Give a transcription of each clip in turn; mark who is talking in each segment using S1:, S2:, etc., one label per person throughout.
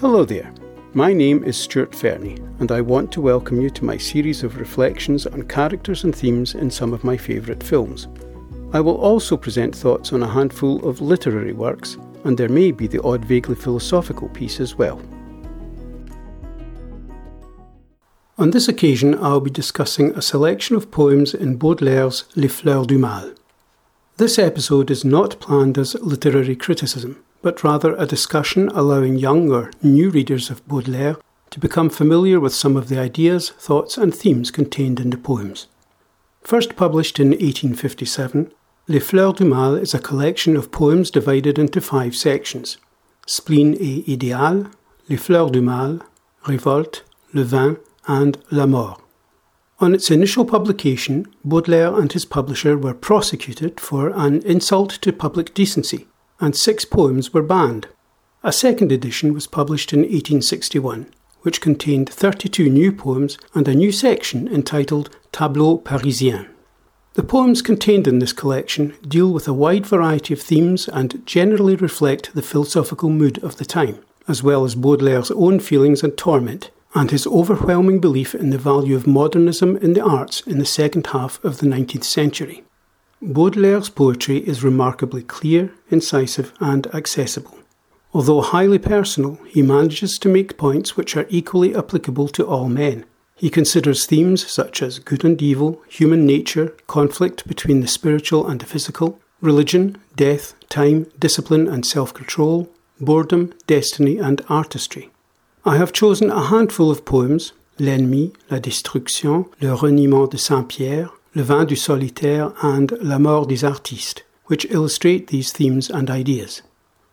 S1: Hello there. My name is Stuart Fernie, and I want to welcome you to my series of reflections on characters and themes in some of my favourite films. I will also present thoughts on a handful of literary works, and there may be the odd vaguely philosophical piece as well. On this occasion, I'll be discussing a selection of poems in Baudelaire's Les Fleurs du Mal. This episode is not planned as literary criticism but rather a discussion allowing young or new readers of Baudelaire to become familiar with some of the ideas, thoughts, and themes contained in the poems. First published in 1857, Les Fleurs du Mal is a collection of poems divided into five sections Spleen et Idéal, Les Fleurs du Mal, Révolte, Le Vin, and La Mort. On its initial publication, Baudelaire and his publisher were prosecuted for an insult to public decency and six poems were banned. A second edition was published in 1861, which contained 32 new poems and a new section entitled Tableaux Parisiens. The poems contained in this collection deal with a wide variety of themes and generally reflect the philosophical mood of the time, as well as Baudelaire's own feelings and torment, and his overwhelming belief in the value of modernism in the arts in the second half of the 19th century. Baudelaire's poetry is remarkably clear, incisive, and accessible. Although highly personal, he manages to make points which are equally applicable to all men. He considers themes such as good and evil, human nature, conflict between the spiritual and the physical, religion, death, time, discipline and self control, boredom, destiny, and artistry. I have chosen a handful of poems L'ennemi, la destruction, le reniement de Saint Pierre, Le Vin du Solitaire, and La Mort des Artistes, which illustrate these themes and ideas.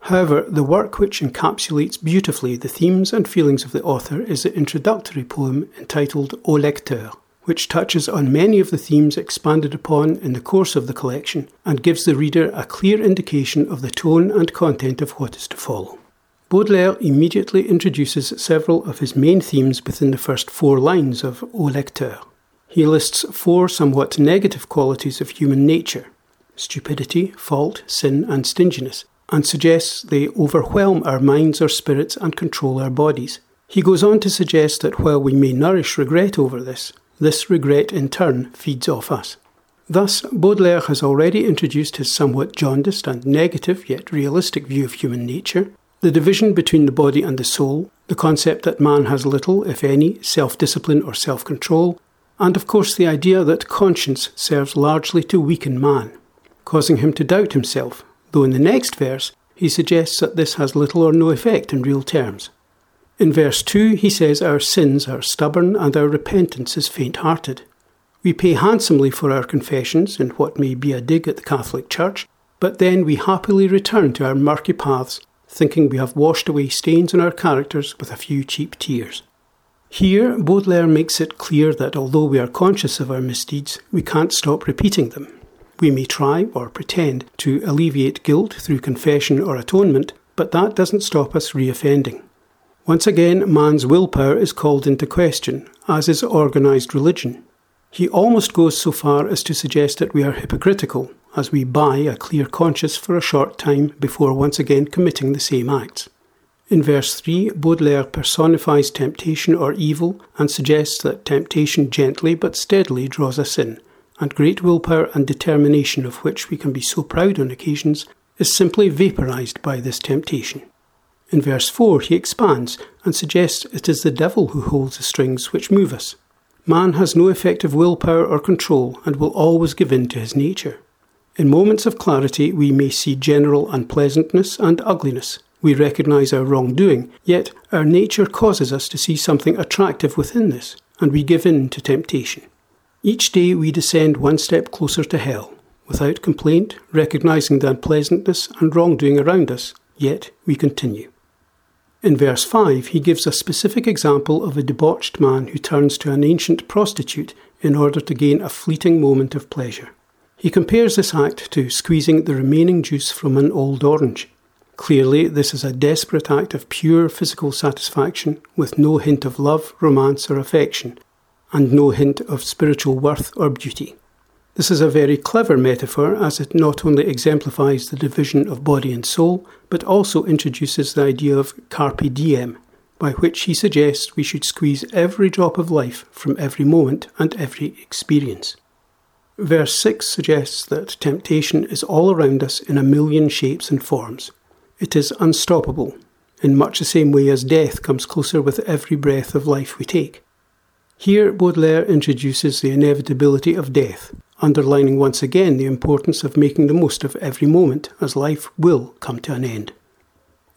S1: However, the work which encapsulates beautifully the themes and feelings of the author is the introductory poem entitled Au Lecteur, which touches on many of the themes expanded upon in the course of the collection and gives the reader a clear indication of the tone and content of what is to follow. Baudelaire immediately introduces several of his main themes within the first four lines of Au Lecteur. He lists four somewhat negative qualities of human nature stupidity, fault, sin, and stinginess, and suggests they overwhelm our minds or spirits and control our bodies. He goes on to suggest that while we may nourish regret over this, this regret in turn feeds off us. Thus, Baudelaire has already introduced his somewhat jaundiced and negative yet realistic view of human nature, the division between the body and the soul, the concept that man has little, if any, self discipline or self control, and of course the idea that conscience serves largely to weaken man, causing him to doubt himself, though in the next verse he suggests that this has little or no effect in real terms. In verse 2, he says our sins are stubborn and our repentance is faint hearted. We pay handsomely for our confessions in what may be a dig at the Catholic Church, but then we happily return to our murky paths, thinking we have washed away stains on our characters with a few cheap tears. Here, Baudelaire makes it clear that although we are conscious of our misdeeds, we can't stop repeating them. We may try, or pretend, to alleviate guilt through confession or atonement, but that doesn't stop us reoffending. Once again, man's willpower is called into question, as is organised religion. He almost goes so far as to suggest that we are hypocritical, as we buy a clear conscience for a short time before once again committing the same acts. In verse 3, Baudelaire personifies temptation or evil and suggests that temptation gently but steadily draws us in, and great willpower and determination, of which we can be so proud on occasions, is simply vaporized by this temptation. In verse 4, he expands and suggests it is the devil who holds the strings which move us. Man has no effective willpower or control and will always give in to his nature. In moments of clarity, we may see general unpleasantness and ugliness, we recognize our wrongdoing, yet our nature causes us to see something attractive within this, and we give in to temptation. Each day we descend one step closer to hell, without complaint, recognizing the unpleasantness and wrongdoing around us, yet we continue. In verse 5, he gives a specific example of a debauched man who turns to an ancient prostitute in order to gain a fleeting moment of pleasure. He compares this act to squeezing the remaining juice from an old orange. Clearly, this is a desperate act of pure physical satisfaction with no hint of love, romance, or affection, and no hint of spiritual worth or beauty. This is a very clever metaphor as it not only exemplifies the division of body and soul, but also introduces the idea of carpe diem, by which he suggests we should squeeze every drop of life from every moment and every experience. Verse 6 suggests that temptation is all around us in a million shapes and forms. It is unstoppable, in much the same way as death comes closer with every breath of life we take. Here, Baudelaire introduces the inevitability of death, underlining once again the importance of making the most of every moment, as life will come to an end.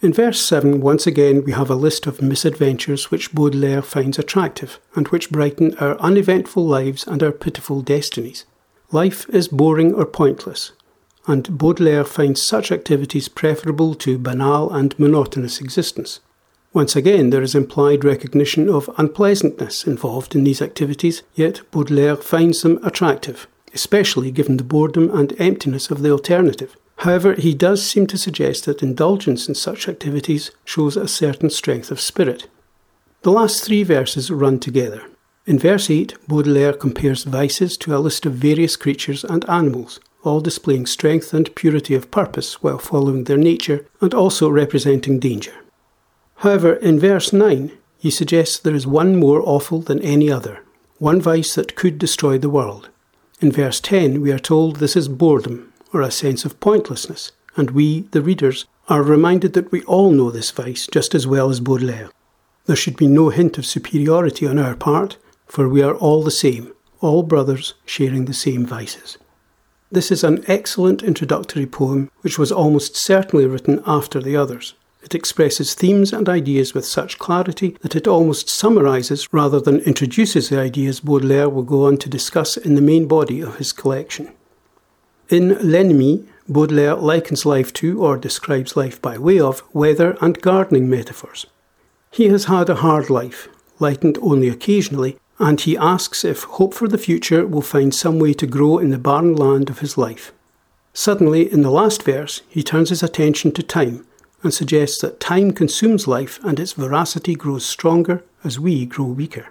S1: In verse 7, once again, we have a list of misadventures which Baudelaire finds attractive and which brighten our uneventful lives and our pitiful destinies. Life is boring or pointless, and Baudelaire finds such activities preferable to banal and monotonous existence. Once again, there is implied recognition of unpleasantness involved in these activities, yet Baudelaire finds them attractive, especially given the boredom and emptiness of the alternative. However, he does seem to suggest that indulgence in such activities shows a certain strength of spirit. The last three verses run together. In verse 8, Baudelaire compares vices to a list of various creatures and animals, all displaying strength and purity of purpose while following their nature and also representing danger. However, in verse 9, he suggests there is one more awful than any other, one vice that could destroy the world. In verse 10, we are told this is boredom, or a sense of pointlessness, and we, the readers, are reminded that we all know this vice just as well as Baudelaire. There should be no hint of superiority on our part, for we are all the same, all brothers sharing the same vices. This is an excellent introductory poem which was almost certainly written after the others. It expresses themes and ideas with such clarity that it almost summarises rather than introduces the ideas Baudelaire will go on to discuss in the main body of his collection. In L'Ennemi, Baudelaire likens life to, or describes life by way of, weather and gardening metaphors. He has had a hard life, lightened only occasionally, and he asks if hope for the future will find some way to grow in the barren land of his life. Suddenly, in the last verse, he turns his attention to time and suggests that time consumes life and its veracity grows stronger as we grow weaker.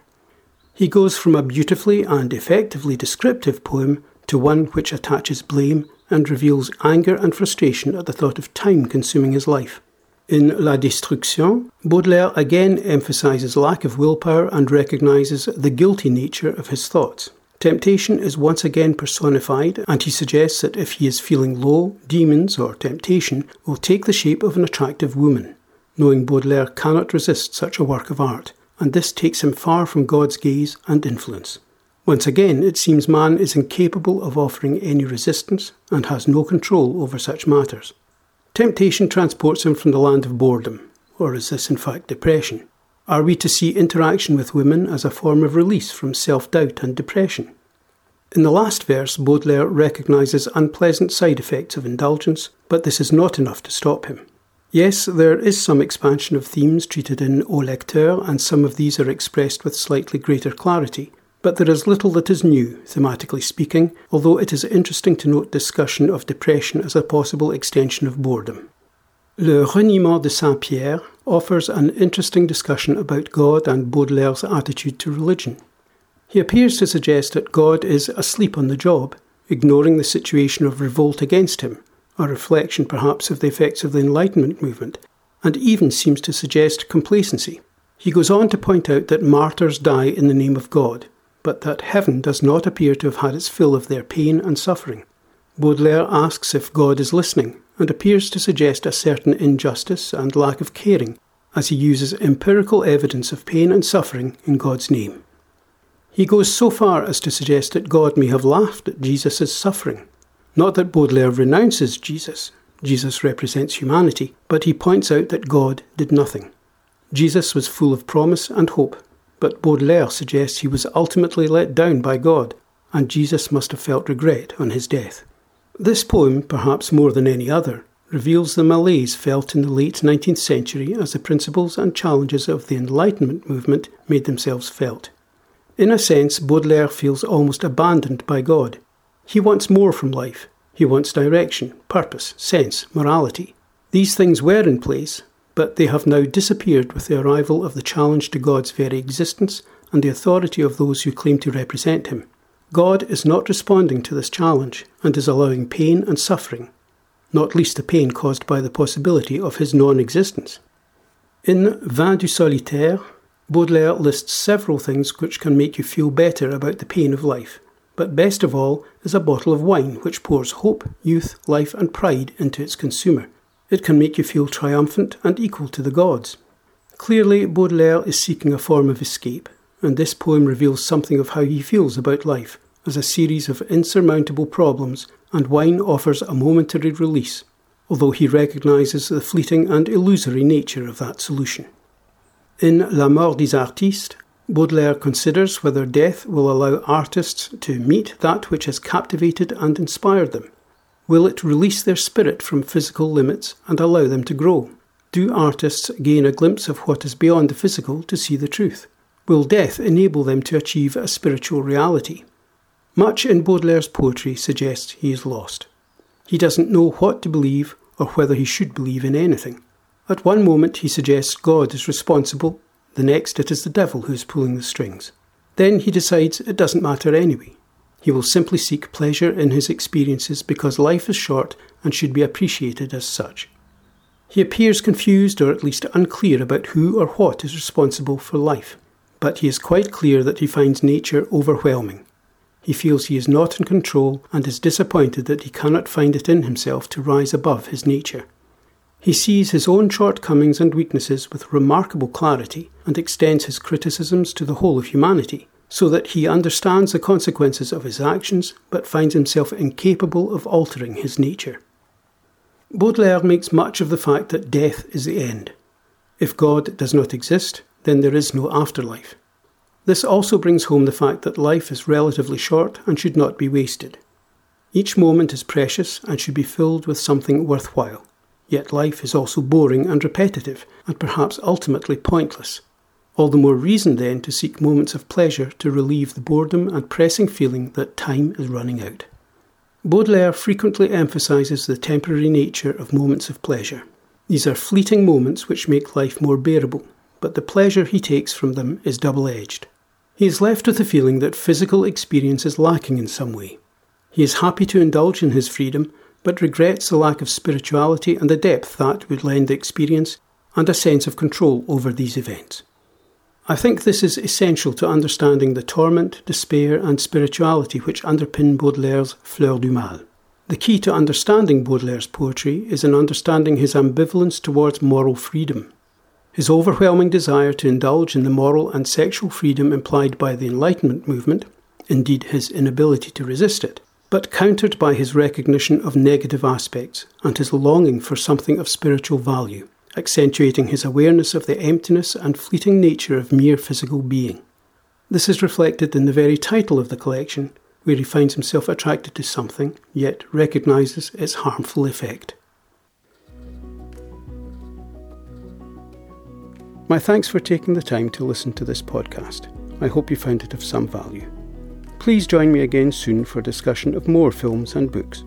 S1: He goes from a beautifully and effectively descriptive poem to one which attaches blame and reveals anger and frustration at the thought of time consuming his life. In La Destruction, Baudelaire again emphasizes lack of willpower and recognizes the guilty nature of his thoughts. Temptation is once again personified, and he suggests that if he is feeling low, demons or temptation will take the shape of an attractive woman. Knowing Baudelaire cannot resist such a work of art, and this takes him far from God's gaze and influence. Once again, it seems man is incapable of offering any resistance and has no control over such matters. Temptation transports him from the land of boredom, or is this in fact depression? Are we to see interaction with women as a form of release from self doubt and depression? In the last verse, Baudelaire recognises unpleasant side effects of indulgence, but this is not enough to stop him. Yes, there is some expansion of themes treated in Au Lecteur, and some of these are expressed with slightly greater clarity, but there is little that is new, thematically speaking, although it is interesting to note discussion of depression as a possible extension of boredom. Le Reniement de Saint Pierre offers an interesting discussion about God and Baudelaire's attitude to religion. He appears to suggest that God is asleep on the job, ignoring the situation of revolt against him, a reflection perhaps of the effects of the Enlightenment movement, and even seems to suggest complacency. He goes on to point out that martyrs die in the name of God, but that heaven does not appear to have had its fill of their pain and suffering. Baudelaire asks if God is listening, and appears to suggest a certain injustice and lack of caring, as he uses empirical evidence of pain and suffering in God's name. He goes so far as to suggest that God may have laughed at Jesus' suffering. Not that Baudelaire renounces Jesus, Jesus represents humanity, but he points out that God did nothing. Jesus was full of promise and hope, but Baudelaire suggests he was ultimately let down by God, and Jesus must have felt regret on his death. This poem, perhaps more than any other, reveals the malaise felt in the late 19th century as the principles and challenges of the Enlightenment movement made themselves felt. In a sense, Baudelaire feels almost abandoned by God. He wants more from life. He wants direction, purpose, sense, morality. These things were in place, but they have now disappeared with the arrival of the challenge to God's very existence and the authority of those who claim to represent Him. God is not responding to this challenge and is allowing pain and suffering, not least the pain caused by the possibility of His non existence. In Vin du Solitaire, Baudelaire lists several things which can make you feel better about the pain of life, but best of all is a bottle of wine which pours hope, youth, life, and pride into its consumer. It can make you feel triumphant and equal to the gods. Clearly, Baudelaire is seeking a form of escape, and this poem reveals something of how he feels about life as a series of insurmountable problems, and wine offers a momentary release, although he recognises the fleeting and illusory nature of that solution. In La Mort des Artistes, Baudelaire considers whether death will allow artists to meet that which has captivated and inspired them. Will it release their spirit from physical limits and allow them to grow? Do artists gain a glimpse of what is beyond the physical to see the truth? Will death enable them to achieve a spiritual reality? Much in Baudelaire's poetry suggests he is lost. He doesn't know what to believe or whether he should believe in anything. At one moment he suggests God is responsible, the next it is the devil who is pulling the strings. Then he decides it doesn't matter anyway. He will simply seek pleasure in his experiences because life is short and should be appreciated as such. He appears confused or at least unclear about who or what is responsible for life, but he is quite clear that he finds nature overwhelming. He feels he is not in control and is disappointed that he cannot find it in himself to rise above his nature. He sees his own shortcomings and weaknesses with remarkable clarity and extends his criticisms to the whole of humanity, so that he understands the consequences of his actions but finds himself incapable of altering his nature. Baudelaire makes much of the fact that death is the end. If God does not exist, then there is no afterlife. This also brings home the fact that life is relatively short and should not be wasted. Each moment is precious and should be filled with something worthwhile. Yet life is also boring and repetitive, and perhaps ultimately pointless. All the more reason then to seek moments of pleasure to relieve the boredom and pressing feeling that time is running out. Baudelaire frequently emphasises the temporary nature of moments of pleasure. These are fleeting moments which make life more bearable, but the pleasure he takes from them is double edged. He is left with the feeling that physical experience is lacking in some way. He is happy to indulge in his freedom, but regrets the lack of spirituality and the depth that would lend the experience and a sense of control over these events. I think this is essential to understanding the torment, despair, and spirituality which underpin Baudelaire's Fleurs du Mal. The key to understanding Baudelaire's poetry is in understanding his ambivalence towards moral freedom. His overwhelming desire to indulge in the moral and sexual freedom implied by the Enlightenment movement, indeed his inability to resist it, but countered by his recognition of negative aspects and his longing for something of spiritual value, accentuating his awareness of the emptiness and fleeting nature of mere physical being. This is reflected in the very title of the collection, where he finds himself attracted to something, yet recognises its harmful effect. My thanks for taking the time to listen to this podcast. I hope you found it of some value. Please join me again soon for a discussion of more films and books.